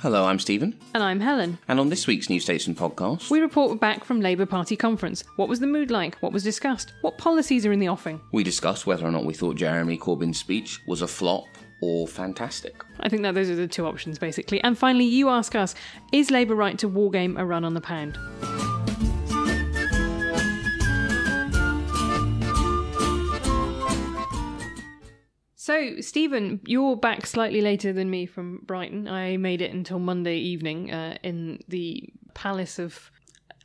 Hello, I'm Stephen, And I'm Helen. and on this week's New Statesman podcast, We report back from Labour Party conference. What was the mood like? What was discussed? What policies are in the offing? we discuss whether or not we thought Jeremy Corbyn's speech was a flop or fantastic. I think that those are the two options, basically. And finally, you ask us Is Labour right to wargame a run on the pound? So, Stephen, you're back slightly later than me from Brighton. I made it until Monday evening uh, in the Palace of.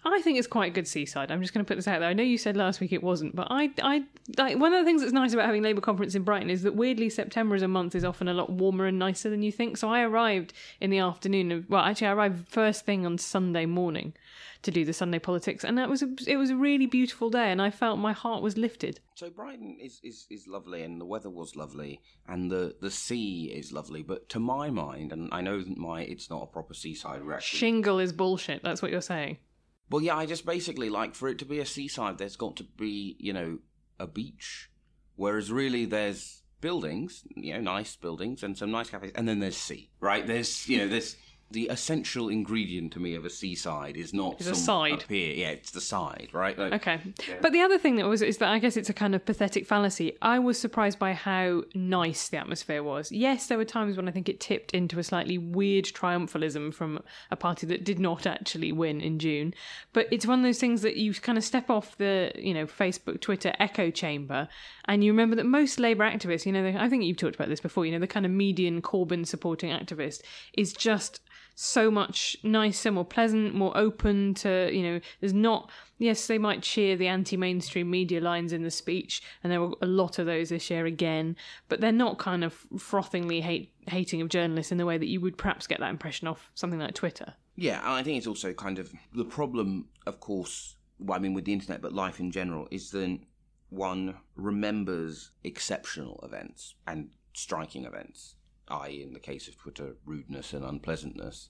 I think it's quite a good seaside. I'm just going to put this out there. I know you said last week it wasn't, but I, I, like one of the things that's nice about having Labour conference in Brighton is that weirdly September as a month is often a lot warmer and nicer than you think. So I arrived in the afternoon of well, actually I arrived first thing on Sunday morning to do the Sunday politics, and that was a, it was a really beautiful day, and I felt my heart was lifted. So Brighton is, is, is lovely, and the weather was lovely, and the, the sea is lovely. But to my mind, and I know that my it's not a proper seaside. Shingle is bullshit. That's what you're saying. Well, yeah, I just basically like for it to be a seaside, there's got to be you know a beach, whereas really there's buildings, you know, nice buildings and some nice cafes, and then there's sea, right? There's you know there's the essential ingredient to me of a seaside is not Is a side. here, yeah, it's the side, right? Like, Okay. But the other thing that was is that I guess it's a kind of pathetic fallacy. I was surprised by how nice the atmosphere was. Yes, there were times when I think it tipped into a slightly weird triumphalism from a party that did not actually win in June. But it's one of those things that you kind of step off the, you know, Facebook, Twitter echo chamber and you remember that most Labour activists, you know, they, I think you've talked about this before, you know, the kind of median Corbyn supporting activist is just so much nicer, more pleasant, more open to, you know, there's not, yes, they might cheer the anti mainstream media lines in the speech, and there were a lot of those this year again, but they're not kind of frothingly hate, hating of journalists in the way that you would perhaps get that impression off something like Twitter. Yeah, and I think it's also kind of the problem, of course, well, I mean, with the internet, but life in general, is that one remembers exceptional events and striking events, i.e., in the case of Twitter, rudeness and unpleasantness.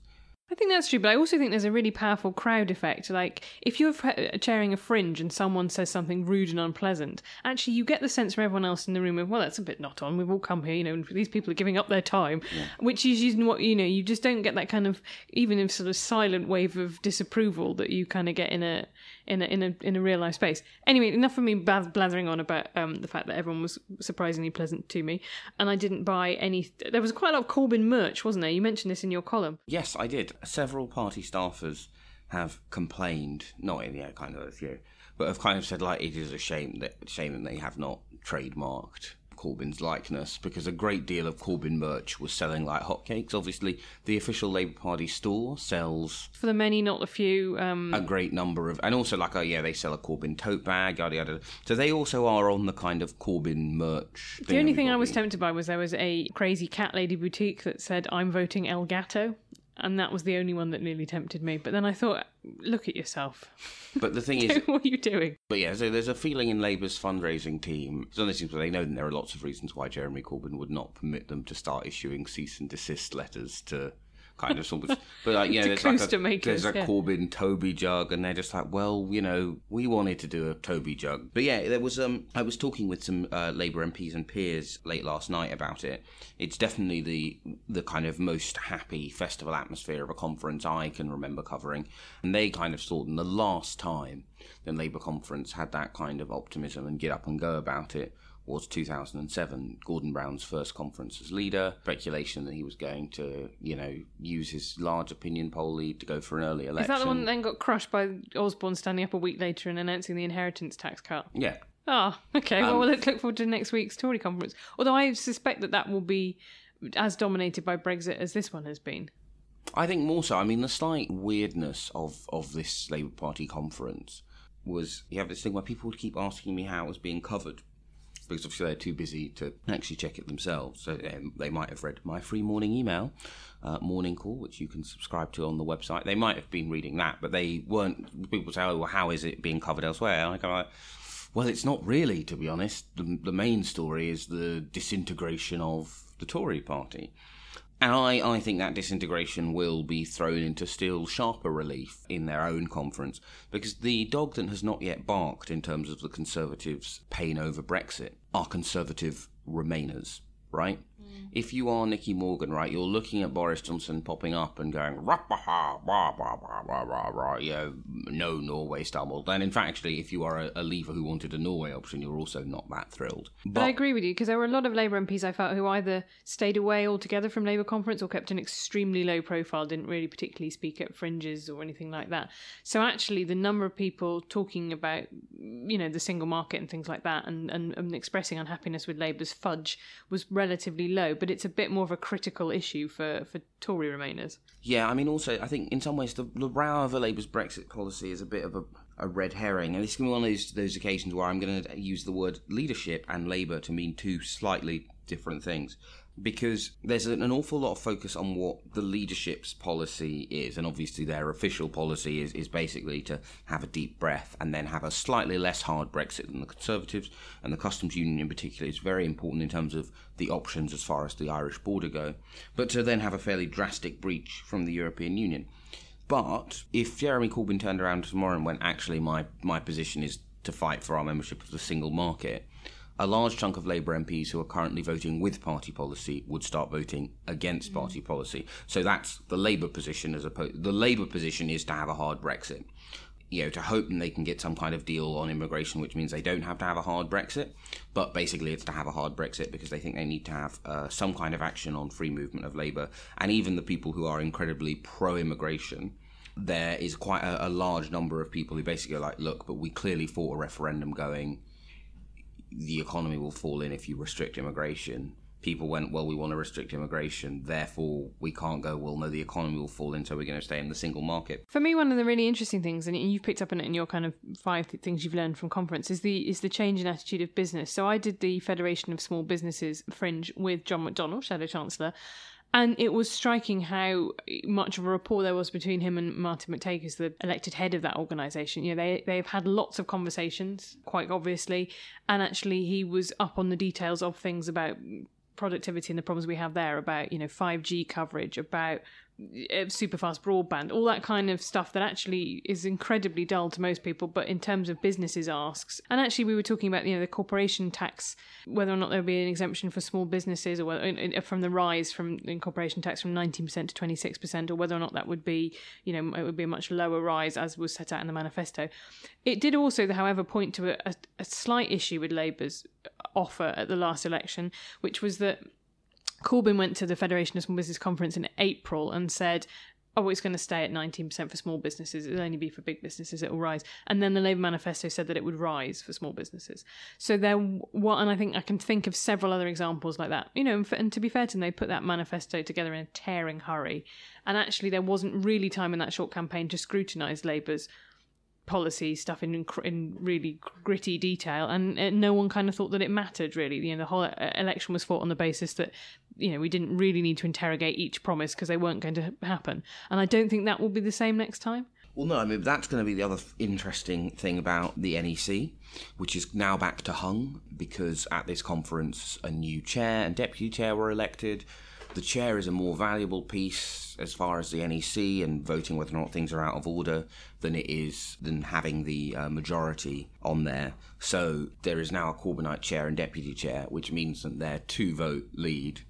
I think that's true, but I also think there's a really powerful crowd effect. Like, if you're chairing a fringe and someone says something rude and unpleasant, actually, you get the sense from everyone else in the room of, well, that's a bit not on. We've all come here, you know, and these people are giving up their time, which is usually what, you know, you just don't get that kind of, even if sort of silent wave of disapproval that you kind of get in a, in a, in a, in a real life space. Anyway, enough of me blathering on about um, the fact that everyone was surprisingly pleasant to me, and I didn't buy any, there was quite a lot of Corbyn merch, wasn't there? You mentioned this in your column. Yes, I did. Several party staffers have complained, not in the kind of, you know, but have kind of said, like, it is a shame that, shame that they have not trademarked Corbyn's likeness because a great deal of Corbyn merch was selling like hotcakes. Obviously, the official Labour Party store sells For the many, not the few. Um, a great number of, and also like, oh yeah, they sell a Corbyn tote bag, yada yada. So they also are on the kind of Corbyn merch. The only thing I was tempted by was there was a crazy cat lady boutique that said, I'm voting El Gato. And that was the only one that nearly tempted me. But then I thought, look at yourself. But the thing is, what are you doing? But yeah, so there's a feeling in Labour's fundraising team. It's one of those things where they know that there are lots of reasons why Jeremy Corbyn would not permit them to start issuing cease and desist letters to kind of sort of. But like, yeah, know, there's like a, makers, there's a yeah. Corbyn Toby jug, and they're just like, well, you know, we wanted to do a Toby jug, but yeah, there was. Um, I was talking with some uh, Labour MPs and peers late last night about it. It's definitely the the kind of most happy festival atmosphere of a conference I can remember covering, and they kind of thought in the last time the Labour conference had that kind of optimism and get up and go about it was 2007, Gordon Brown's first conference as leader. Speculation that he was going to, you know, use his large opinion poll lead to go for an early election. Is that the one that then got crushed by Osborne standing up a week later and announcing the inheritance tax cut? Yeah. Oh, okay. Um, well, let's look forward to next week's Tory conference. Although I suspect that that will be as dominated by Brexit as this one has been. I think more so. I mean, the slight weirdness of, of this Labour Party conference was you have this thing where people would keep asking me how it was being covered. Because obviously they're too busy to actually check it themselves. So um, they might have read my free morning email, uh, Morning Call, which you can subscribe to on the website. They might have been reading that, but they weren't. People say, oh, well, how is it being covered elsewhere? And I go, well, it's not really, to be honest. The, the main story is the disintegration of the Tory party. And I, I think that disintegration will be thrown into still sharper relief in their own conference because the dog that has not yet barked in terms of the Conservatives' pain over Brexit are Conservative Remainers, right? If you are Nicky Morgan, right, you're looking at Boris Johnson popping up and going, rah, bah, rah, rah, rah, rah, rah, rah, you know, no Norway stumbled. And in fact, actually, if you are a, a leaver who wanted a Norway option, you're also not that thrilled. But I agree with you because there were a lot of Labour MPs I felt who either stayed away altogether from Labour conference or kept an extremely low profile, didn't really particularly speak at fringes or anything like that. So actually, the number of people talking about, you know, the single market and things like that, and and, and expressing unhappiness with Labour's fudge was relatively low. But it's a bit more of a critical issue for for Tory Remainers. Yeah, I mean, also, I think in some ways the, the row over Labour's Brexit policy is a bit of a, a red herring. And going to be one of those, those occasions where I'm going to use the word leadership and Labour to mean two slightly different things. Because there's an, awful lot of focus on what the leadership's policy is. And obviously, their official policy is, is basically to have a deep breath and then have a slightly less hard Brexit than the Conservatives. And the Customs Union, in particular, is very important in terms of the options as far as the Irish border go. But to then have a fairly drastic breach from the European Union. But if Jeremy Corbyn turned around tomorrow and went, actually, my, my position is to fight for our membership of the single market, a large chunk of Labour MPs who are currently voting with party policy would start voting against party policy. So that's the Labour position as opposed. The Labour position is to have a hard Brexit. You know, to hope they can get some kind of deal on immigration, which means they don't have to have a hard Brexit. But basically, it's to have a hard Brexit because they think they need to have uh, some kind of action on free movement of labour. And even the people who are incredibly pro immigration, there is quite a, a large number of people who basically are like, look, but we clearly fought a referendum going, the economy will fall in if you restrict immigration. People went, well, we want to restrict immigration, therefore we can't go, well, no, the economy will fall in, so we're going to stay in the single market. For me, one of the really interesting things, and you've picked up on it in your kind of five th- things you've learned from conference, is the is the change in attitude of business. So I did the Federation of Small Businesses Fringe with John McDonnell, Shadow Chancellor, and it was striking how much of a rapport there was between him and Martin McTaggart, the elected head of that organisation. You know, they they've had lots of conversations, quite obviously, and actually he was up on the details of things about productivity and the problems we have there about you know 5G coverage about Uh, super fast broadband all that kind of stuff that actually is incredibly dull to most people but in terms of businesses asks. And actually we were talking about you know the corporation tax whether or not there would be an exemption for small businesses or whether, from the rise from in corporation tax from 19% to 26% or whether or not that would be you know it would be a much lower rise as was set out in the manifesto. It did also however point to a, a, a slight issue with labour's offer at the last election which was that Corbyn went to the Federation of Small Business Conference in April and said, Oh, it's going to stay at 19% for small businesses. It'll only be for big businesses. It will rise. And then the Labour manifesto said that it would rise for small businesses. So there, what, and I think I can think of several other examples like that. You know, and, f- and to be fair to them, they put that manifesto together in a tearing hurry. And actually, there wasn't really time in that short campaign to scrutinise Labour's policy stuff in in really gritty detail, and uh, no one kind of thought that it mattered really. You know, the whole uh, election was fought on the basis that you know we didn't really need to interrogate each promise because they weren't going to happen, and I don't think that will be the same next time. Well, no, I mean, that's going to be the other interesting thing about the NEC, which is now back to hung because at this conference, a new chair and deputy chair were elected. the chair is a more valuable piece as far as the NEC and voting whether or not things are out of order than it is than having the uh, majority on there. So there is now a Corbynite chair and deputy chair, which means that their two vote lead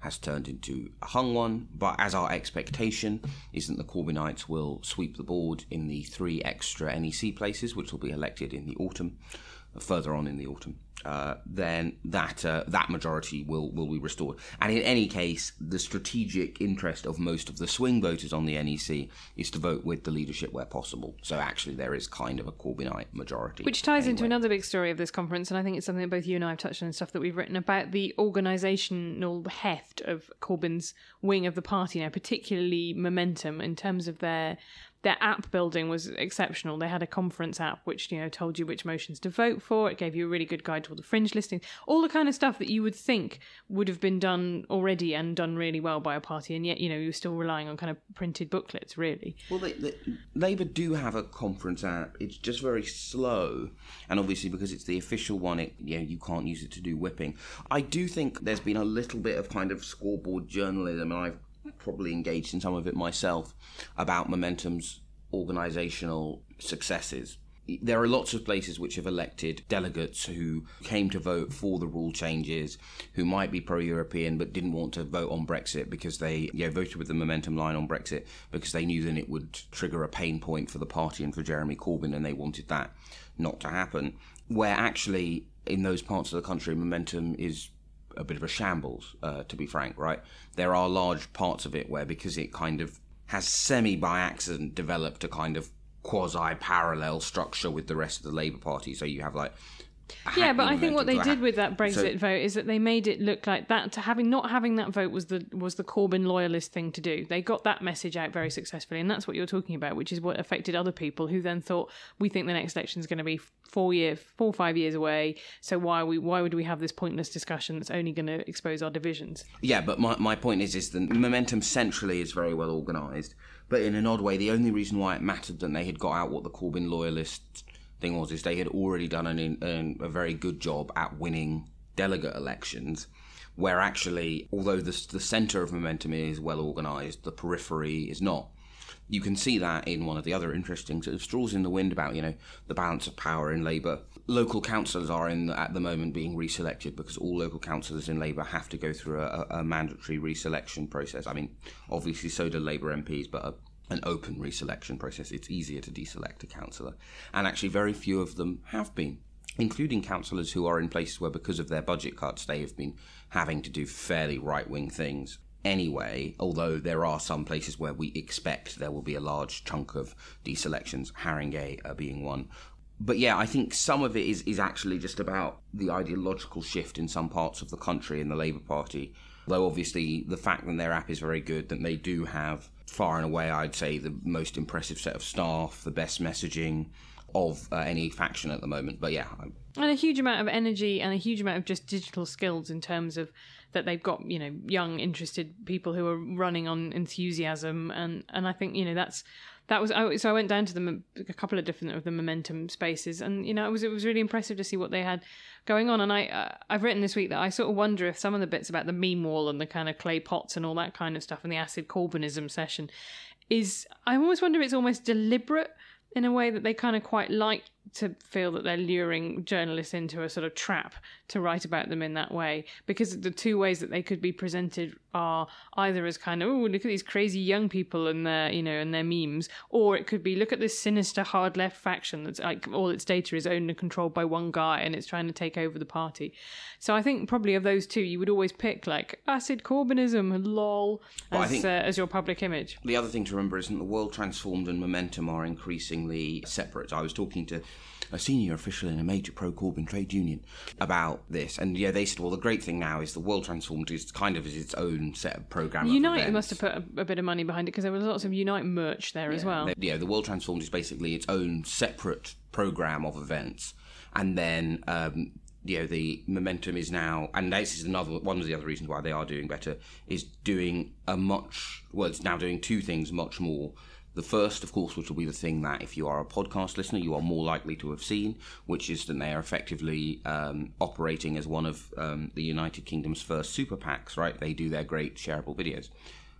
has turned into a hung one. But as our expectation is that the Corbynites will sweep the board in the three extra NEC places, which will be elected in the autumn, further on in the autumn uh, then that uh, that majority will will be restored. And in any case, the strategic interest of most of the swing voters on the NEC is to vote with the leadership where possible. So actually, there is kind of a Corbynite majority, which ties anyway. into another big story of this conference, and I think it's something that both you and I have touched on and stuff that we've written about the organisational heft of Corbyn's wing of the party now, particularly momentum in terms of their their app building was exceptional. They had a conference app which you know told you which motions to vote for. It gave you a really good guide to all the fringe listings, all the kind of stuff that you would think would have been done already and done really well by a party, and yet you know you're still relying on kind of printed booklets, really. Well, they, they, Labour do have a conference app. It's just very slow, and obviously because it's the official one, it you know you can't use it to do whipping. I do think there's been a little bit of kind of scoreboard journalism, and I've probably engaged in some of it myself about Momentum's organisational successes. There are lots of places which have elected delegates who came to vote for the rule changes, who might be pro European but didn't want to vote on Brexit because they you know, voted with the momentum line on Brexit because they knew then it would trigger a pain point for the party and for Jeremy Corbyn and they wanted that not to happen. Where actually, in those parts of the country, momentum is a bit of a shambles, uh, to be frank, right? There are large parts of it where, because it kind of has semi by accident developed a kind of quasi parallel structure with the rest of the Labour Party. So you have like yeah, but I think what they did with that Brexit so, vote is that they made it look like that to having not having that vote was the was the Corbyn loyalist thing to do. They got that message out very successfully, and that's what you're talking about, which is what affected other people who then thought we think the next election is going to be four year, four or five years away. So why we why would we have this pointless discussion that's only going to expose our divisions? Yeah, but my my point is is the momentum centrally is very well organised, but in an odd way, the only reason why it mattered that they had got out what the Corbyn loyalists thing was is they had already done an, an, a very good job at winning delegate elections where actually although the, the center of momentum is well organized the periphery is not. You can see that in one of the other interesting sort of straws in the wind about you know the balance of power in labour. Local councillors are in at the moment being reselected because all local councillors in labour have to go through a, a mandatory reselection process. I mean obviously so do labour mps but an open reselection process, it's easier to deselect a councillor. And actually, very few of them have been, including councillors who are in places where, because of their budget cuts, they have been having to do fairly right wing things anyway, although there are some places where we expect there will be a large chunk of deselections, Haringey uh, being one. But yeah, I think some of it is, is actually just about the ideological shift in some parts of the country in the Labour Party. Though obviously the fact that their app is very good, that they do have far and away, I'd say, the most impressive set of staff, the best messaging of uh, any faction at the moment. But yeah. I'm... And a huge amount of energy and a huge amount of just digital skills in terms of that they've got, you know, young, interested people who are running on enthusiasm. And, and I think, you know, that's that was I, so I went down to them a couple of different of the momentum spaces, and you know it was it was really impressive to see what they had going on. And I uh, I've written this week that I sort of wonder if some of the bits about the meme wall and the kind of clay pots and all that kind of stuff and the acid Corbynism session is I almost wonder if it's almost deliberate in a way that they kind of quite like to feel that they're luring journalists into a sort of trap to write about them in that way because the two ways that they could be presented are either as kind of oh look at these crazy young people and their you know and their memes or it could be look at this sinister hard left faction that's like all its data is owned and controlled by one guy and it's trying to take over the party. So i think probably of those two you would always pick like acid corbynism lol as, uh, as your public image. The other thing to remember is that the world transformed and momentum are increasingly separate. I was talking to a senior official in a major pro Corbyn trade union about this. And yeah, they said, well, the great thing now is the World Transformed is kind of its own set of program. Unite of must have put a, a, bit of money behind it because there was lots of Unite merch there yeah, as well. Yeah, the World Transformed is basically its own separate program of events. And then um, you know the momentum is now and this is another one of the other reasons why they are doing better is doing a much well it's now doing two things much more The first, of course, which will be the thing that if you are a podcast listener, you are more likely to have seen, which is that they are effectively um, operating as one of um, the United Kingdom's first super PACs, right? They do their great shareable videos.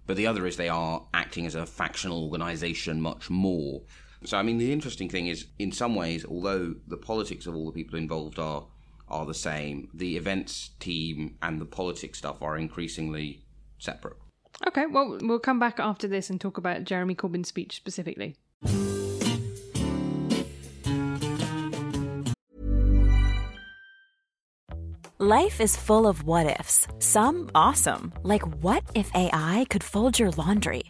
But the other is they are acting as a factional organization much more. So, I mean, the interesting thing is, in some ways, although the politics of all the people involved are are the same, the events team and the politics stuff are increasingly separate. Okay, well, we'll come back after this and talk about Jeremy Corbyn's speech specifically. Life is full of what ifs. Some awesome, like what if AI could fold your laundry?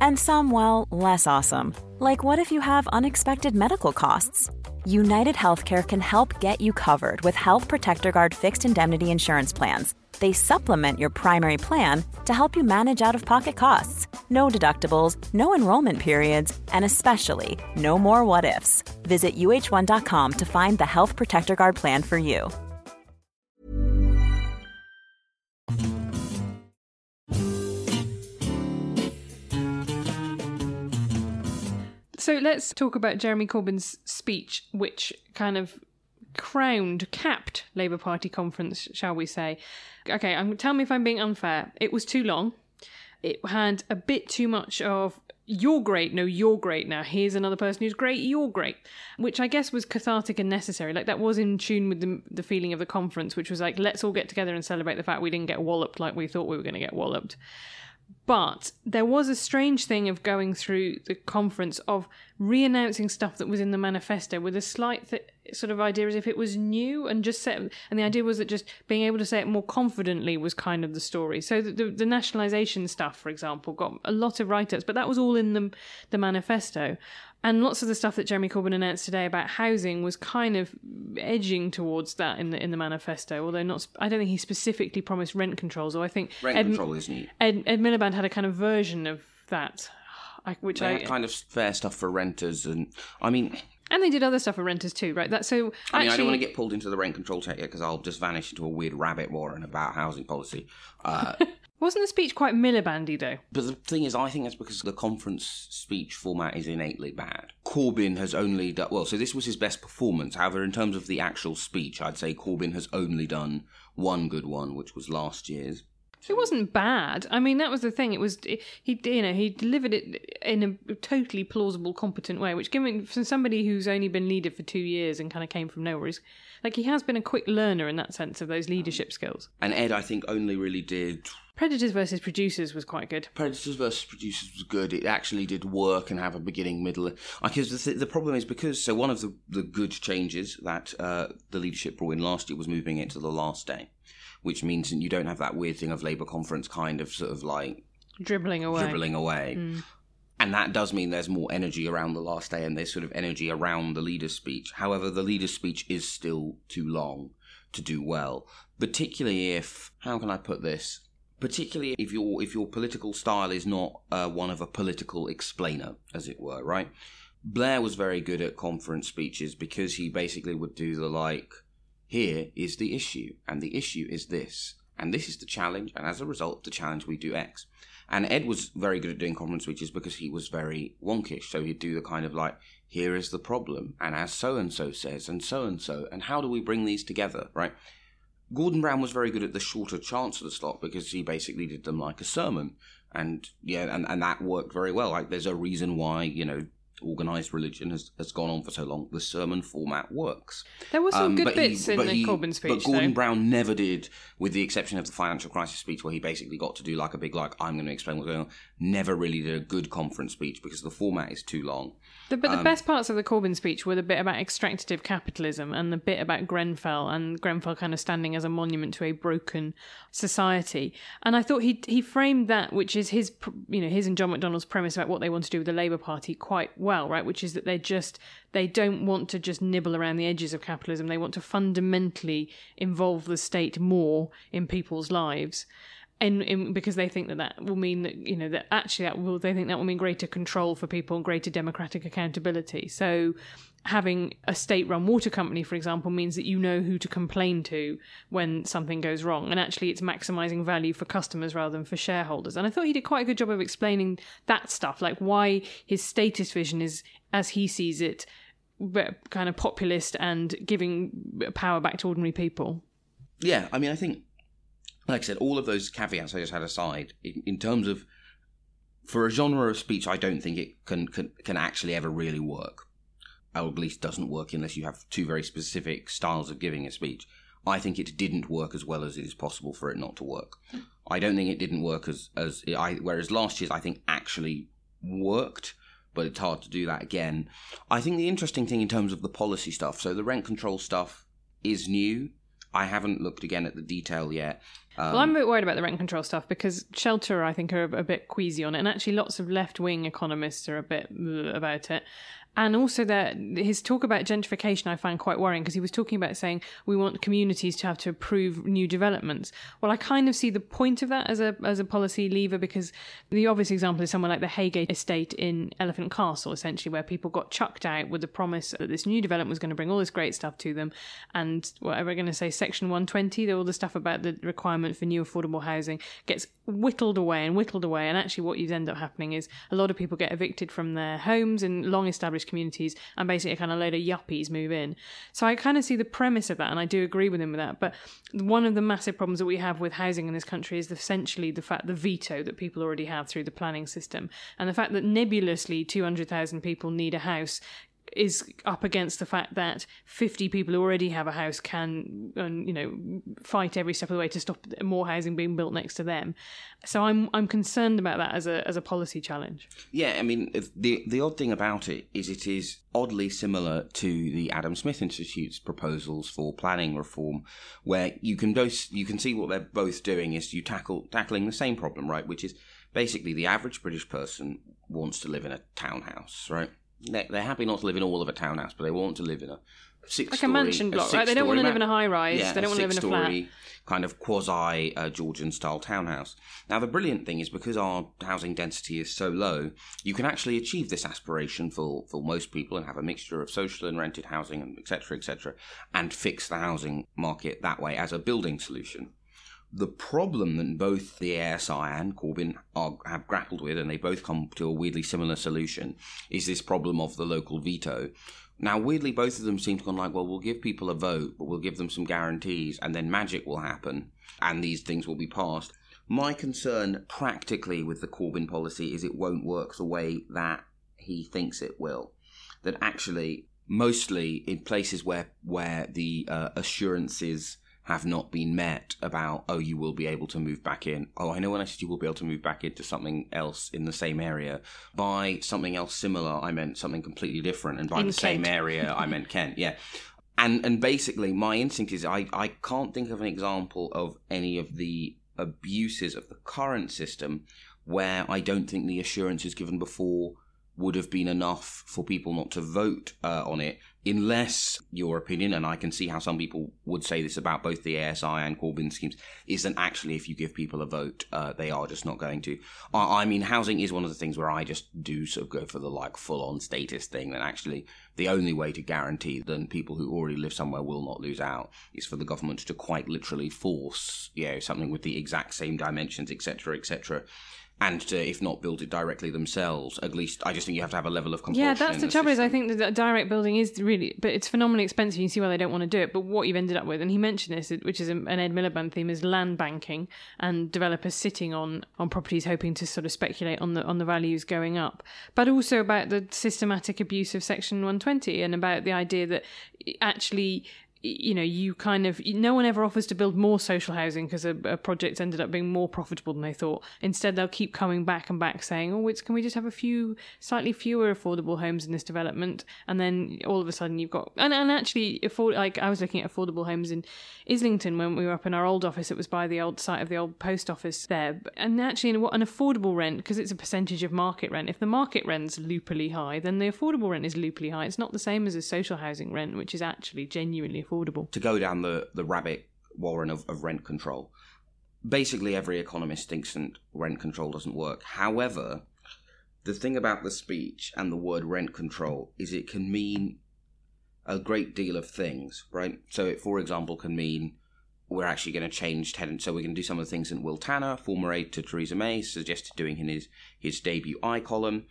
And some, well, less awesome, like what if you have unexpected medical costs? United Healthcare can help get you covered with Health Protector Guard fixed indemnity insurance plans they supplement your primary plan to help you manage out of pocket costs. No deductibles, no enrollment periods, and especially no more what ifs. Visit uh1.com to find the Health Protector Guard plan for you. So let's talk about Jeremy Corbyn's speech, which kind of crowned, capped Labour Party conference, shall we say. Okay, I'm, tell me if I'm being unfair. It was too long. It had a bit too much of you're great, no, you're great now. Here's another person who's great, you're great, which I guess was cathartic and necessary. Like that was in tune with the, the feeling of the conference, which was like, let's all get together and celebrate the fact we didn't get walloped like we thought we were going to get walloped. But there was a strange thing of going through the conference of re-announcing stuff that was in the manifesto with a slight th- sort of idea as if it was new and just set. And the idea was that just being able to say it more confidently was kind of the story. So the, the, the nationalisation stuff, for example, got a lot of write-ups, but that was all in the the manifesto. And lots of the stuff that Jeremy Corbyn announced today about housing was kind of edging towards that in the in the manifesto. Although not, I don't think he specifically promised rent controls. Or I think rent Ed, control is new. Ed, Ed Miliband had a kind of version of that, which they I kind of fair stuff for renters, and I mean. And they did other stuff for renters too, right? That so. I mean, I don't want to get pulled into the rent control tech yet because I'll just vanish into a weird rabbit warren about housing policy. Uh, Wasn't the speech quite Milibandy though? But the thing is, I think that's because the conference speech format is innately bad. Corbyn has only done well. So this was his best performance. However, in terms of the actual speech, I'd say Corbyn has only done one good one, which was last year's. It wasn't bad. I mean, that was the thing. It was he, you know, he delivered it in a totally plausible, competent way. Which, given from somebody who's only been leader for two years and kind of came from nowhere, is like he has been a quick learner in that sense of those leadership skills. And Ed, I think, only really did Predators versus Producers was quite good. Predators versus Producers was good. It actually did work and have a beginning, middle. Because the, th- the problem is because so one of the, the good changes that uh, the leadership brought in last year was moving it to the last day, which means that you don't have that weird thing of Labour conference kind of sort of like dribbling away, dribbling away. Mm. And that does mean there's more energy around the last day and there's sort of energy around the leader's speech. However, the leader's speech is still too long to do well, particularly if, how can I put this? particularly if your if your political style is not uh, one of a political explainer, as it were, right? Blair was very good at conference speeches because he basically would do the like, here is the issue, and the issue is this, and this is the challenge, and as a result of the challenge, we do X. And Ed was very good at doing conference speeches because he was very wonkish. So he'd do the kind of like, here is the problem, and as so and so says, and so and so, and how do we bring these together, right? Gordon Brown was very good at the shorter chancellor slot because he basically did them like a sermon. And yeah, and, and that worked very well. Like there's a reason why, you know, organized religion has, has gone on for so long. The sermon format works. There were some um, good bits he, in the he, Corbyn speech. But Gordon though. Brown never did, with the exception of the financial crisis speech, where he basically got to do like a big, like, I'm going to explain what's going on. Never really did a good conference speech because the format is too long. The, but the um, best parts of the Corbyn speech were the bit about extractive capitalism and the bit about Grenfell and Grenfell kind of standing as a monument to a broken society. And I thought he he framed that, which is his you know his and John McDonnell's premise about what they want to do with the Labour Party, quite well, right? Which is that they just they don't want to just nibble around the edges of capitalism. They want to fundamentally involve the state more in people's lives in, in, because they think that that will mean that you know that actually that will they think that will mean greater control for people and greater democratic accountability. So having a state-run water company, for example, means that you know who to complain to when something goes wrong, and actually it's maximizing value for customers rather than for shareholders. And I thought he did quite a good job of explaining that stuff, like why his statist vision is, as he sees it, kind of populist and giving power back to ordinary people. Yeah, I mean, I think like I said, all of those caveats I just had aside, in, in terms of for a genre of speech, I don't think it can can, can actually ever really work. Or at least doesn't work unless you have two very specific styles of giving a speech. I think it didn't work as well as it is possible for it not to work. Hmm. I don't think it didn't work as as I whereas last year's I think actually worked, but it's hard to do that again. I think the interesting thing in terms of the policy stuff, so the rent control stuff is new. I haven't looked again at the detail yet. Um, well, I'm a bit worried about the rent control stuff because Shelter, I think, are a, a bit queasy on it, and actually, lots of left wing economists are a bit about it. And also that his talk about gentrification I find quite worrying because he was talking about saying we want communities to have to approve new developments. Well, I kind of see the point of that as a as a policy lever because the obvious example is somewhere like the Heygate estate in Elephant Castle, essentially, where people got chucked out with the promise that this new development was going to bring all this great stuff to them. And whatever going to say, Section 120, all the stuff about the requirement for new affordable housing gets whittled away and whittled away. And actually, what you end up happening is a lot of people get evicted from their homes in long established communities and basically a kind of load of yuppies move in. So I kind of see the premise of that and I do agree with him with that. But one of the massive problems that we have with housing in this country is essentially the fact the veto that people already have through the planning system and the fact that nebulously 200,000 people need a house is up against the fact that 50 people who already have a house can and you know fight every step of the way to stop more housing being built next to them. So i'm i'm concerned about that as a as a policy challenge. Yeah i mean the the odd thing about it is it is oddly similar to the adam smith institute's proposals for planning reform where you can both you can see what they're both doing is you tackle tackling the same problem right which is basically the average british person wants to live in a townhouse right they're happy not to live in all of a townhouse, but they want to live in a six like story, a mansion block, a right? They don't want to live in a high rise. Yeah, they don't want to live in a flat. Kind of quasi uh, Georgian style townhouse. Now, the brilliant thing is because our housing density is so low, you can actually achieve this aspiration for, for most people and have a mixture of social and rented housing and etc. etc. and fix the housing market that way as a building solution. The problem that both the ASI and Corbyn are, have grappled with, and they both come to a weirdly similar solution, is this problem of the local veto. Now, weirdly, both of them seem to go like, well, we'll give people a vote, but we'll give them some guarantees, and then magic will happen, and these things will be passed. My concern practically with the Corbyn policy is it won't work the way that he thinks it will. That actually, mostly in places where where the uh, assurances have not been met about, oh, you will be able to move back in. Oh, I know when I said you will be able to move back into something else in the same area. By something else similar, I meant something completely different. And by in the Kent. same area, I meant Kent. Yeah. And and basically, my instinct is I, I can't think of an example of any of the abuses of the current system where I don't think the assurances given before would have been enough for people not to vote uh, on it, unless your opinion, and I can see how some people would say this about both the ASI and Corbyn schemes, is that actually if you give people a vote, uh, they are just not going to. I, I, mean, housing is one of the things where I just do sort of go for the like full on status thing, and actually the only way to guarantee that people who already live somewhere will not lose out is for the government to quite literally force, you know, something with the exact same dimensions, etc., etc and to, if not build it directly themselves, at least I just think you have to have a level of compulsion. Yeah, that's the, the trouble. Is I think that direct building is really, but it's phenomenally expensive. You can see why they don't want to do it. But what you've ended up with, and he mentioned this, which is an Ed Miliband theme, is land banking and developers sitting on on properties, hoping to sort of speculate on the on the values going up. But also about the systematic abuse of Section 120 and about the idea that actually you know, you kind of no one ever offers to build more social housing because a, a, project ended up being more profitable than they thought. Instead, they'll keep coming back and back saying, "Oh, it's can we just have a few slightly fewer affordable homes in this development?" And then all of a sudden, you've got and and actually, afford like I was looking at affordable homes in Islington when we were up in our old office. It was by the old site of the old post office there, and actually, what an affordable rent because it's a percentage of market rent. If the market rent's loopily high, then the affordable rent is loopily high. It's not the same as a social housing rent, which is actually genuinely affordable affordable. To go down the, the rabbit warren of, of rent control, basically every economist thinks that rent control doesn't work. However, the thing about the speech and the word rent control is it can mean a great deal of things, right? So it, for example, can mean we're actually going to change tenant. So we're going to do some of the things that Will Tanner, former aide to Theresa May, suggested doing in his his debut I column,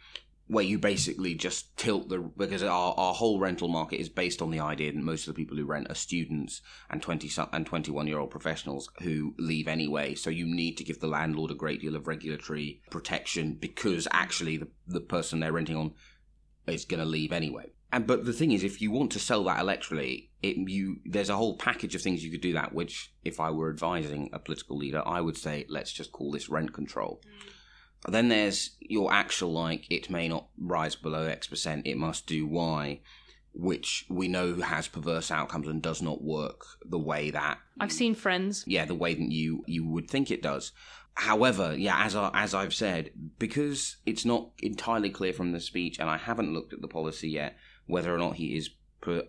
where you basically just tilt the because our, our whole rental market is based on the idea that most of the people who rent are students and 20 and 21 year old professionals who leave anyway. So you need to give the landlord a great deal of regulatory protection because actually the, the person they're renting on is going to leave anyway. And but the thing is if you want to sell that electorally it you there's a whole package of things you could do that which if i were advising a political leader i would say let's just call this rent control. Mm then there's your actual like it may not rise below X percent, it must do Y, which we know has perverse outcomes and does not work the way that I've seen friends. Yeah, the way that you you would think it does. However, yeah, as I, as I've said, because it's not entirely clear from the speech, and I haven't looked at the policy yet whether or not he is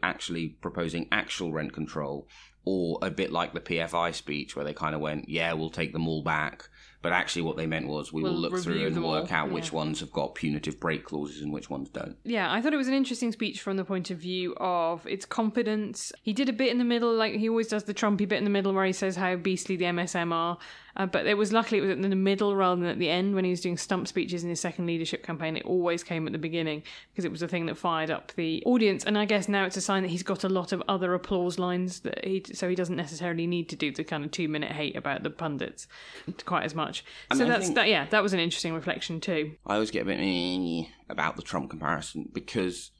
actually proposing actual rent control, or a bit like the PFI speech where they kind of went, "Yeah, we'll take them all back." But actually, what they meant was we We'll will look through review and them work all, out which yeah. ones have got punitive break clauses and which ones don't. Yeah, I thought it was an interesting speech from the point of view of its confidence. He did a bit in the middle, like he always does the Trumpy bit in the middle where he says how beastly the MSM are. Uh, but it was luckily it was in the middle rather than at the end when he was doing stump speeches in his second leadership campaign. It always came at the beginning because it was the thing that fired up the audience. And I guess now it's a sign that he's got a lot of other applause lines that he so he doesn't necessarily need to do the kind of two minute hate about the pundits quite as much. And so I that's that. Yeah, that was an interesting reflection too. I always get a bit about the Trump comparison because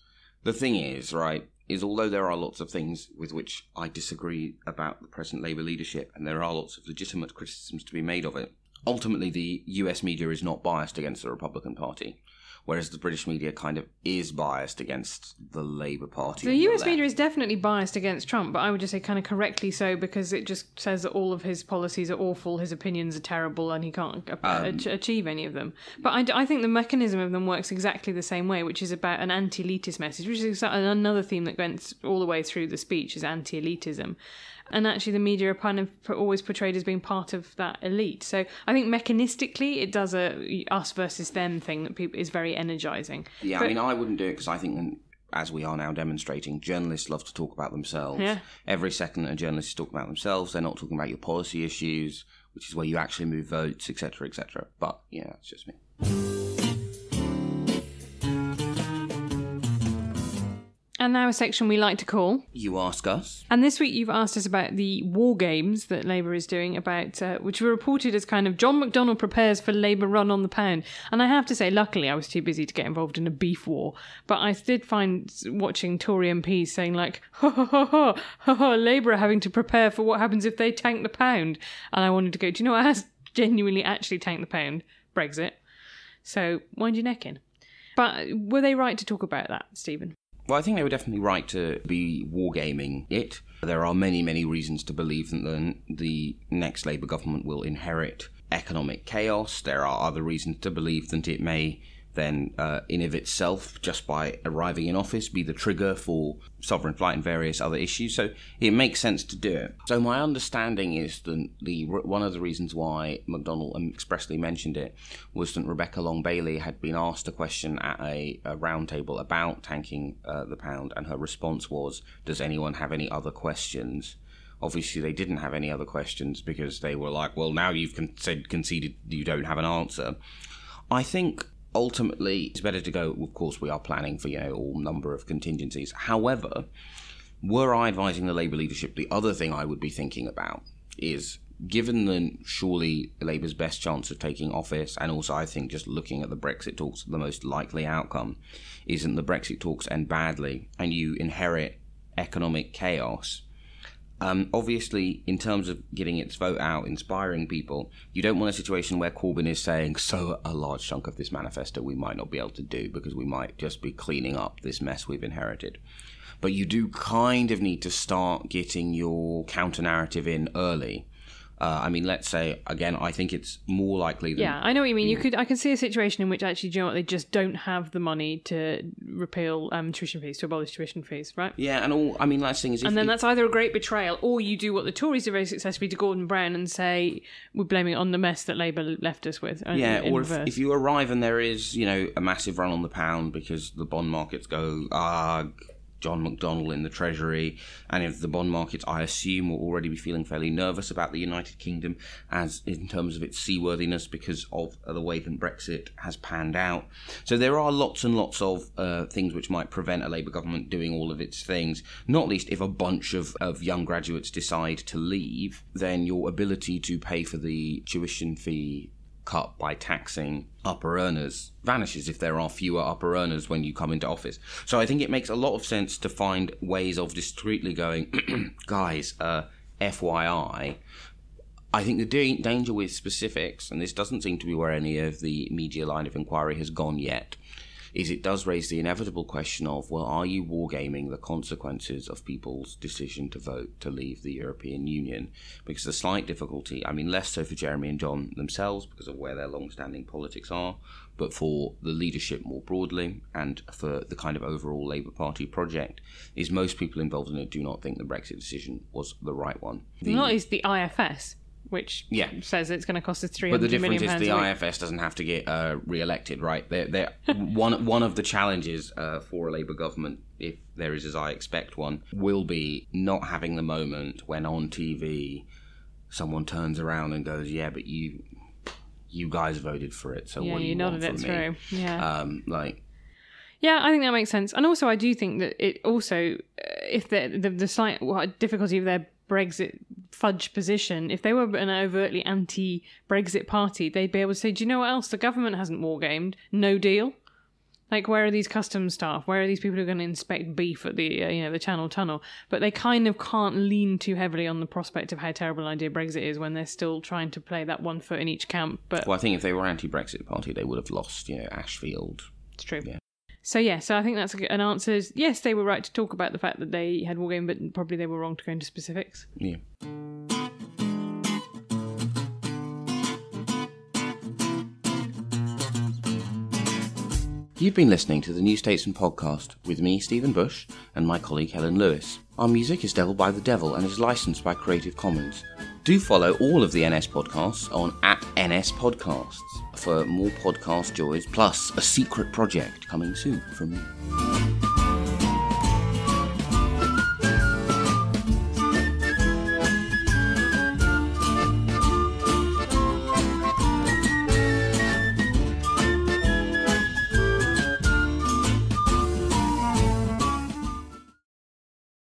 the thing is, right, is although there are lots of things with which I disagree about the present Labour leadership, and there are lots of legitimate criticisms to be made of it, ultimately the US media is not biased against the Republican Party. Whereas the British media kind of is biased against the Labour Party. The US left. media is definitely biased against Trump, but I would just say kind of correctly so because it just says that all of his policies are awful, his opinions are terrible, and he can't Um, ach- achieve any of them. But I think the mechanism of them works exactly the same way, which is about an anti elitist message, which is another theme that went all the way through the speech is anti elitism. And actually, the media are kind of always portrayed as being part of that elite. So I think mechanistically, it does a us versus them thing that people is very energizing. Yeah, But- I mean, I wouldn't do it because I think, as we are now demonstrating, journalists love to talk about themselves. Yeah. Every second a journalist is talking about themselves, they're not talking about your policy issues, which is where you actually move votes, etc., etc. But yeah, it's just me. And now a section we like to call You ask us. And this week you've asked us about the war games that Labour is doing, about uh, which were reported as kind of John McDonnell prepares for Labour run on the pound. And I have to say, luckily, I was too busy to get involved in a beef war. But I did find watching Tory MPs saying like, ha ha ha ha, ha, ha Labour are having to prepare for what happens if they tank the pound. And I wanted to go, do you know what has genuinely actually tanked the pound? Brexit. So wind your neck in. But were they right to talk about that, Stephen? Well, I think they were definitely right to be wargaming it. There are many, many reasons to believe that the, the next Labour government will inherit economic chaos. There are other reasons to believe that it may then, uh, in of itself, just by arriving in office, be the trigger for sovereign flight and various other issues. So it makes sense to do it. So my understanding is that the one of the reasons why McDonnell expressly mentioned it was that Rebecca Long Bailey had been asked a question at a, a roundtable about tanking uh, the pound, and her response was, "Does anyone have any other questions?" Obviously, they didn't have any other questions because they were like, "Well, now you've con- said conceded you don't have an answer." I think ultimately it's better to go. Of course, we are planning for you know all number of contingencies. However, were I advising the Labour leadership, the other thing I would be thinking about is given that surely Labour's best chance of taking office, and also I think just looking at the Brexit talks, the most likely outcome isn't the Brexit talks end badly and you inherit economic chaos. Um, obviously, in terms of getting its vote out, inspiring people, you don't want a situation where Corbyn is saying, so a large chunk of this manifesto we might not be able to do because we might just be cleaning up this mess we've inherited. But you do kind of need to start getting your counter narrative in early. Uh, I mean, let's say again. I think it's more likely. Than, Yeah, I know what you mean. You could, I can see a situation in which actually, do you know what? They just don't have the money to repeal um, tuition fees, to abolish tuition fees, right? Yeah, and all. I mean, last thing is, if, And then if- that's either a great betrayal, or you do what the Tories did very successfully to Gordon Brown and say we're blaming it on the mess that Labour left us with. uh, Yeah, or if, if you arrive and there is, you know, a massive run on the pound because the bond markets go, ah, John McDonnell in the Treasury, and if the bond markets, I assume, will already be feeling fairly nervous about the United Kingdom as in terms of its seaworthiness because of the way that Brexit has panned out. So there are lots and lots of uh, things which might prevent a Labour government doing all of its things. Not least if a bunch of, of young graduates decide to leave, then your ability to pay for the tuition fee cut by taxing upper earners vanishes if there are fewer upper earners when you come into office. So I think it makes a lot of sense to find ways of discreetly going, guys, uh, FYI. I think the da- danger with specifics, and this doesn't seem to be where any of the media line of inquiry has gone yet, is it does raise the inevitable question of, well, are you wargaming the consequences of people's decision to vote to leave the European Union? Because the slight difficulty, I mean, less so for Jeremy and John themselves because of where their long standing politics are, but for the leadership more broadly and for the kind of overall Labour Party project, is most people involved in it do not think the Brexit decision was the right one. The- not is the IFS, which Yeah. says it's going to cost us three But the hundred million difference is the. IFS doesn't have to get uh, re-elected, right? They're, they're one one of the challenges uh, for a Labour government, if there is as I expect one, will be not having the moment when on TV someone turns around and goes, "Yeah, but you you guys voted for it, so Yeah, what do you you, want from it me?" through. Yeah. Um, like Yeah, I think that makes sense. And also, I do think that it also, uh, if the the, the slight what, difficulty of their Brexit fudge position, if they were an overtly anti-Brexit party, they'd be able to say, "Do you know what else? The government hasn't wargamed. No deal." Like, where are these customs staff? Where are these people who are going to inspect beef at the uh, you know the Channel Tunnel? But they kind of can't lean too heavily on the prospect of how terrible an idea Brexit is when they're still trying to play that one foot in each camp. But well, I think if they were anti-Brexit party, they would have lost, you know, Ashfield. It's true. Yeah. So yeah, so I think that's an answer. Is, yes, they were right to talk about the fact that they had wargame, but probably they were wrong to go into specifics. Yeah. You've been listening to the New Statesman podcast with me, Stephen Bush, and my colleague Helen Lewis. Our music is Devil by the Devil and is licensed by Creative Commons. Do follow all of the NS podcasts on at NS Podcasts for more podcast joys, plus a secret project coming soon from me.